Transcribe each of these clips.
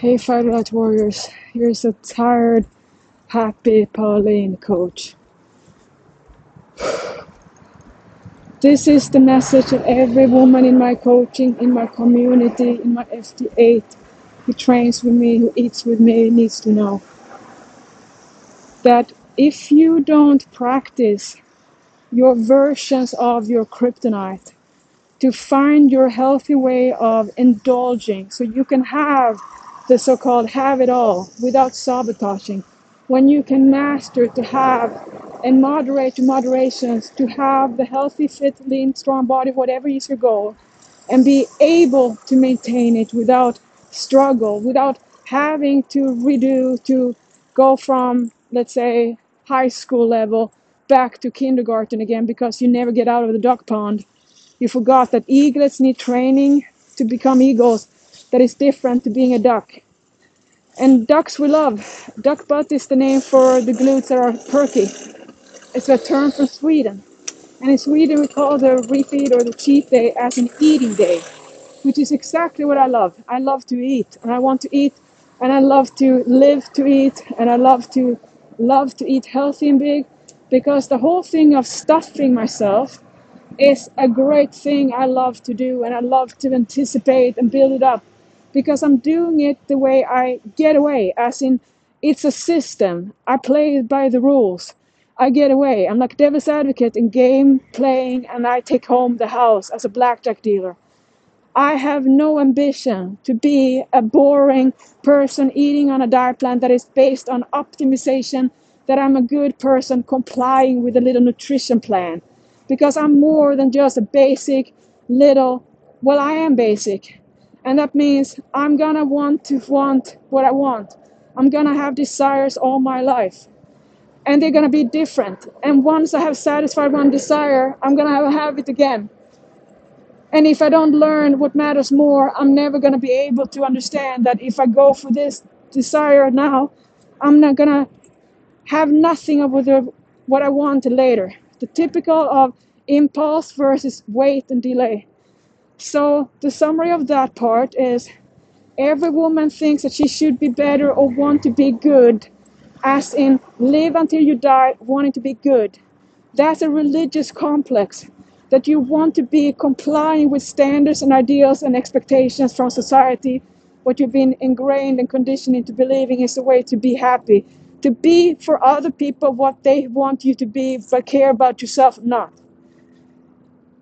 Hey, Fighter Light Warriors. Here's a tired, happy Pauline coach. This is the message that every woman in my coaching, in my community, in my FD8 who trains with me, who eats with me, needs to know that if you don't practice your versions of your kryptonite to find your healthy way of indulging so you can have the so-called have it all without sabotaging. When you can master to have and moderate your moderations to have the healthy fit lean strong body whatever is your goal and be able to maintain it without struggle without having to redo to go from let's say high school level back to kindergarten again because you never get out of the duck pond. You forgot that eaglets need training to become eagles that is different to being a duck. And ducks we love. Duck butt is the name for the glutes that are perky. It's a term from Sweden. And in Sweden we call the refeed or the cheat day as an eating day, which is exactly what I love. I love to eat and I want to eat and I love to live to eat and I love to love to eat healthy and big because the whole thing of stuffing myself is a great thing I love to do and I love to anticipate and build it up because I'm doing it the way I get away, as in it's a system. I play by the rules. I get away. I'm like Devil's Advocate in game playing and I take home the house as a blackjack dealer. I have no ambition to be a boring person eating on a diet plan that is based on optimization, that I'm a good person complying with a little nutrition plan because I'm more than just a basic little, well, I am basic. And that means I'm gonna want to want what I want. I'm gonna have desires all my life. And they're gonna be different. And once I have satisfied one desire, I'm gonna have, it again. And if I don't learn what matters more, I'm never gonna be able to understand that if I go for this desire now, I'm not gonna have nothing of what I want later the typical of impulse versus wait and delay. So the summary of that part is every woman thinks that she should be better or want to be good, as in live until you die wanting to be good. That's a religious complex that you want to be complying with standards and ideals and expectations from society, what you've been ingrained and conditioned into believing is the way to be happy to be for other people what they want you to be, but care about yourself not.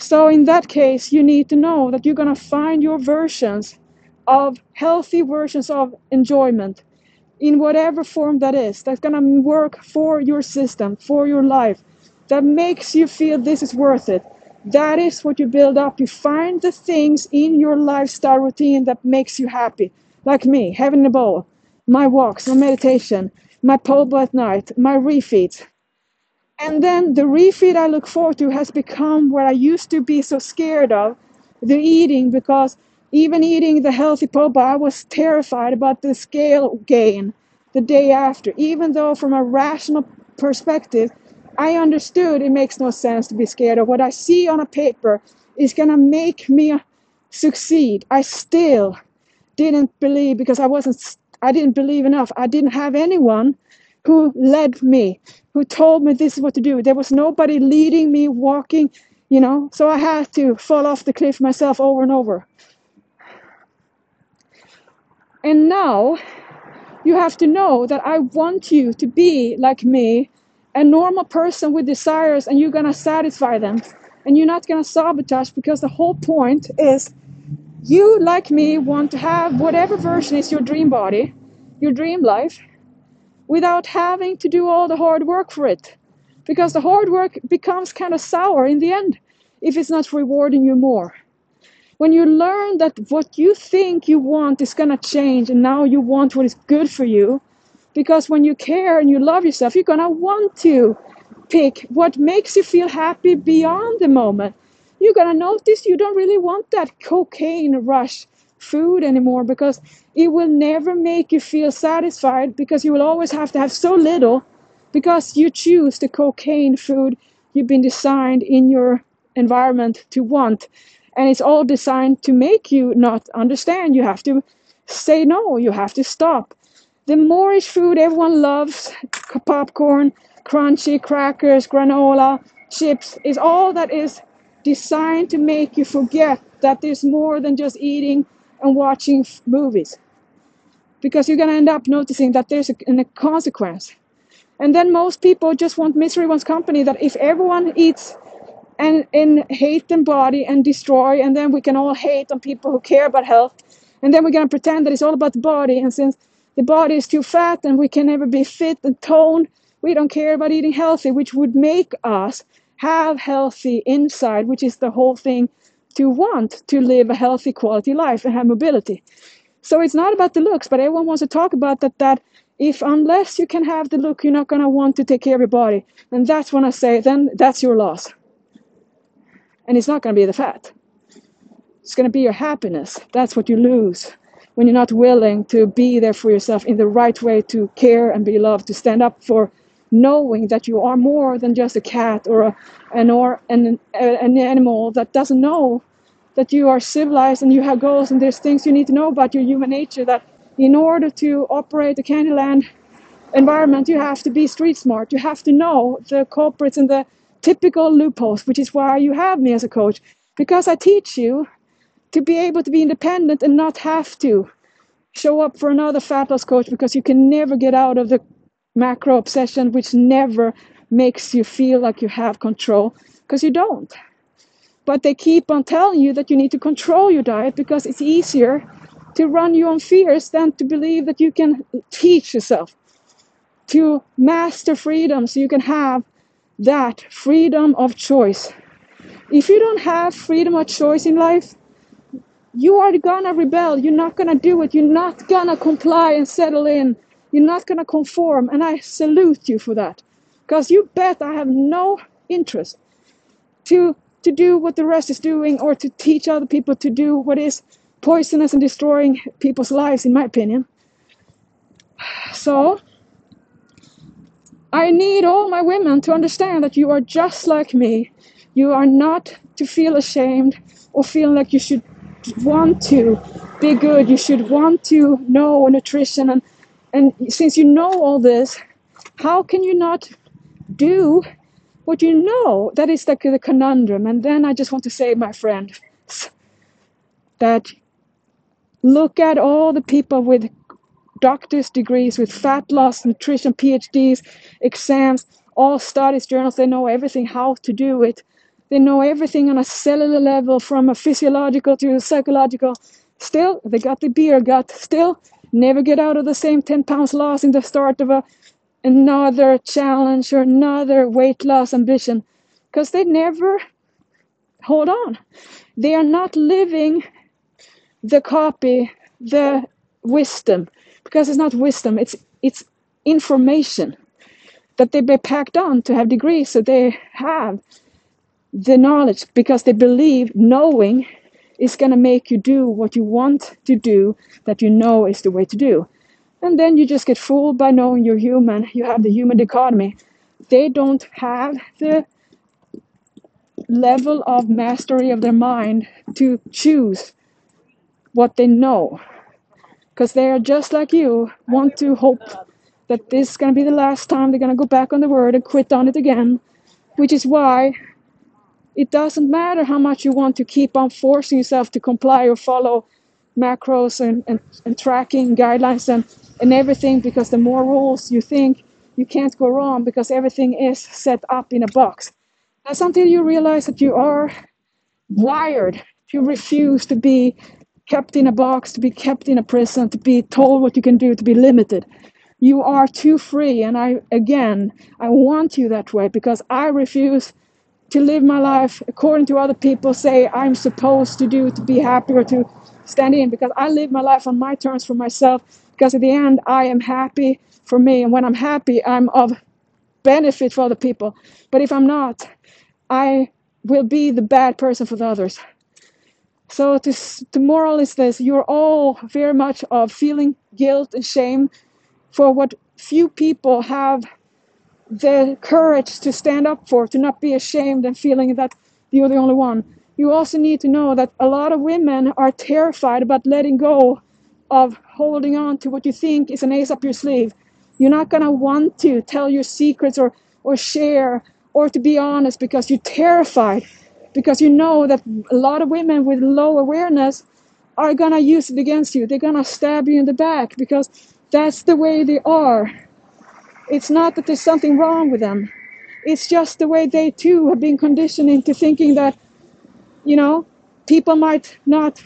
So, in that case, you need to know that you're going to find your versions of healthy versions of enjoyment in whatever form that is, that's going to work for your system, for your life, that makes you feel this is worth it. That is what you build up. You find the things in your lifestyle routine that makes you happy. Like me, having a bowl, my walks, my meditation, my pole at night, my refeeds. And then the refeed I look forward to has become what I used to be so scared of, the eating, because even eating the healthy pole I was terrified about the scale gain the day after. Even though from a rational perspective, I understood it makes no sense to be scared of what I see on a paper is gonna make me succeed. I still didn't believe because I wasn't I didn't believe enough. I didn't have anyone who led me, who told me this is what to do. There was nobody leading me, walking, you know, so I had to fall off the cliff myself over and over. And now you have to know that I want you to be like me, a normal person with desires, and you're going to satisfy them. And you're not going to sabotage because the whole point is you, like me, want to have whatever version is your dream body, your dream life, without having to do all the hard work for it. Because the hard work becomes kind of sour in the end if it's not rewarding you more. When you learn that what you think you want is going to change and now you want what is good for you, because when you care and you love yourself, you're going to want to pick what makes you feel happy beyond the moment you're gonna notice you don't really want that cocaine rush food anymore because it will never make you feel satisfied because you will always have to have so little because you choose the cocaine food you've been designed in your environment to want. And it's all designed to make you not understand. You have to say no, you have to stop. The moreish food everyone loves popcorn, crunchy crackers, granola, chips is all that is designed to make you forget that there's more than just eating and watching f- movies. Because you're going to end up noticing that there's a, a consequence. And then most people just want misery wants company that if everyone eats and, and hate the body and destroy, and then we can all hate on people who care about health, and then we're going to pretend that it's all about the body. And since the body is too fat and we can never be fit and toned, we don't care about eating healthy, which would make us have healthy inside, which is the whole thing to want to live a healthy quality life and have mobility. So it's not about the looks, but everyone wants to talk about that. That if unless you can have the look, you're not to want to take care of your body. And that's when I say, then that's your loss. And it's not to be the fat. It's to be your happiness. That's what you lose when you're not willing to be there for yourself in the right way to care and be loved, to stand up for knowing that you are more than just a cat or a, an or an, an animal that doesn't know that you are civilized and you have goals and there's things you need to know about your human nature that in order to operate a Candyland environment you have to be street smart. You have to know the culprits and the typical loopholes which is why you have me as a coach because I teach you to be able to be independent and not have to show up for another fat loss coach because you can never get out of the macro obsession, which never makes you feel like you have control because you don't. But they keep on telling you that you need to control your diet because it's easier to run you on fears than to believe that you can teach yourself to master freedom so you can have that freedom of choice. If you don't have freedom of choice in life, you are gonna rebel. You're not gonna do it. You're not gonna comply and settle in. You're not gonna conform. And I salute you for that. Because you bet I have no interest to to do what the rest is doing or to teach other people to do what is poisonous and destroying people's lives, in my opinion. So I need all my women to understand that you are just like me. You are not to feel ashamed or feel like you should want to be good. You should want to know nutrition. And, and since you know all this, how can you not do what you know? That is like the conundrum. And then I just want to say, my friend, that look at all the people with doctor's degrees, with fat loss, nutrition, PhDs, exams, all studies, journals. They know everything how to do it. They know everything on a cellular level, from a physiological to a psychological. Still, they got the beer gut. Still, never get out of the same 10 pounds loss in the start of a another challenge or another weight loss ambition because they never hold on. They are not living the copy, the wisdom, because it's not wisdom, it's it's information that they be packed on to have degrees so they have the knowledge because they believe knowing is going to make you do what you want to do that you know is the way to do. And then you just get fooled by knowing you're human. You have the human dichotomy. They don't have the level of mastery of their mind to choose what they know. Because they are just like you, want to hope that this is going to be the last time they're going to go back on the word and quit on it again. Which is why it doesn't matter how much you want to keep on forcing yourself to comply or follow macros and, and, and tracking guidelines and, and everything because the more rules you think you can't go wrong because everything is set up in a box. That's until you realize that you are wired to refuse to be kept in a box, to be kept in a prison, to be told what you can do, to be limited. You are too free. And I, again, I want you that way because I refuse to live my life according to other people say I'm supposed to do to be happy or to stand in because I live my life on my terms for myself because at the end I am happy for me. And when I'm happy I'm of benefit for other people. But if I'm not I will be the bad person for the others. So to, the moral is this you're all very much of feeling guilt and shame for what few people have the courage to stand up for, to not be ashamed and feeling that you're the only one. You also need to know that a lot of women are terrified about letting go of holding on to what you think is an ace up your sleeve. You're not going to want to tell your secrets or, or share or to be honest because you're terrified, because you know that a lot of women with low awareness are going to use it against you. They're going to stab you in the back because that's the way they are. It's not that there's something wrong with them. It's just the way they too have been conditioned into thinking that, you know, people might not,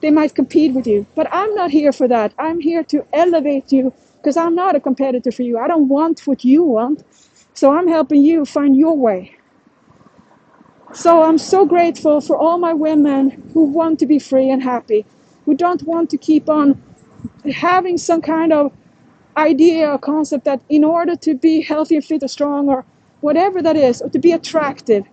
they might compete with you. But I'm not here for that. I'm here to elevate you because I'm not a competitor for you. I don't want what you want. So I'm helping you find your way. So I'm so grateful for all my women who want to be free and happy, who don't want to keep on having some kind of idea or concept that in order to be healthy and fit or strong or whatever that is, or to be attractive,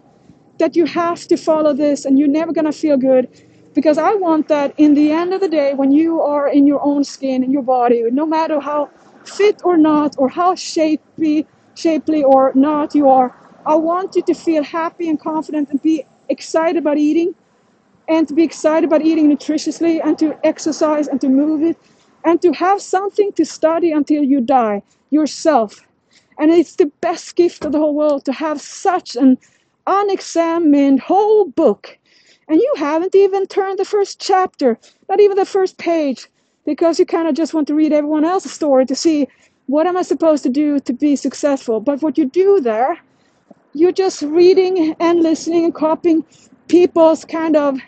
that you have to follow this and you're never going to feel good. Because I want that in the end of the day, when you are in your own skin, in your body, no matter how fit or not, or how shapely, shapely or not you are, I want you to feel happy and confident and be excited about eating and to be excited about eating nutritiously and to exercise and to move it and to have something to study until you die yourself. And it's the best gift of the whole world to have such an unexamined whole book. And you haven't even turned the first chapter, not even the first page, because you kind of just want to read everyone else's story to see what am I supposed to do to be successful. But what you do there, you're just reading and listening and copying people's kind of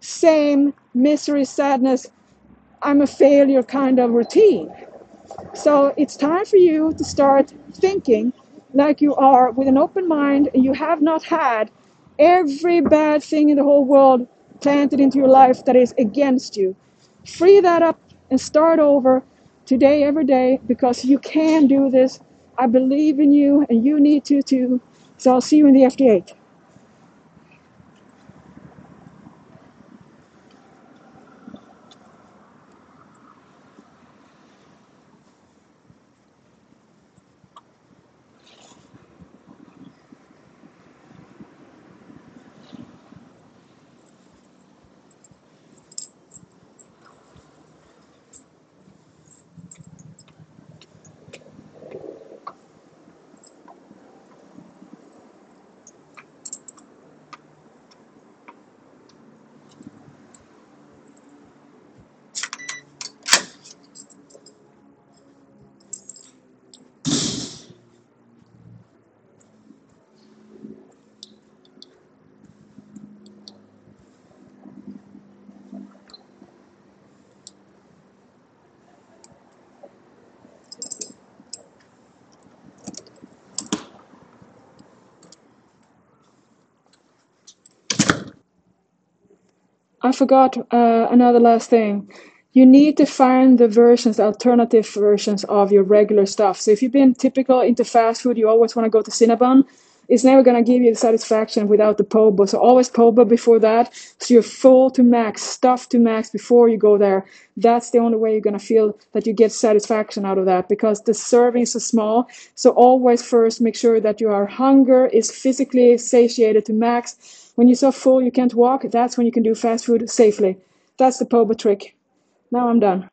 same misery, sadness, I'm a failure kind of routine. So it's time for you to start thinking like you are with an open mind and you have not had every bad thing in the whole world planted into your life that is against you. Free that up and start over today, every day, because you can do this. I believe in you and you need to too. So I'll see you in the FD8. I forgot uh, another last thing. You need to find the versions, alternative versions of your regular stuff. So if you've been typical into fast food, you always want to go to Cinnabon. It's never going to give you the satisfaction without the POBO. So always POBO before that. So you're full to max, stuff to max before you go there. That's the only way you're going to feel that you get satisfaction out of that because the servings are small. So always first make sure that your hunger is physically satiated to max when you're so full you can't walk, that's when you can do fast food safely. That's the POBO trick. Now I'm done.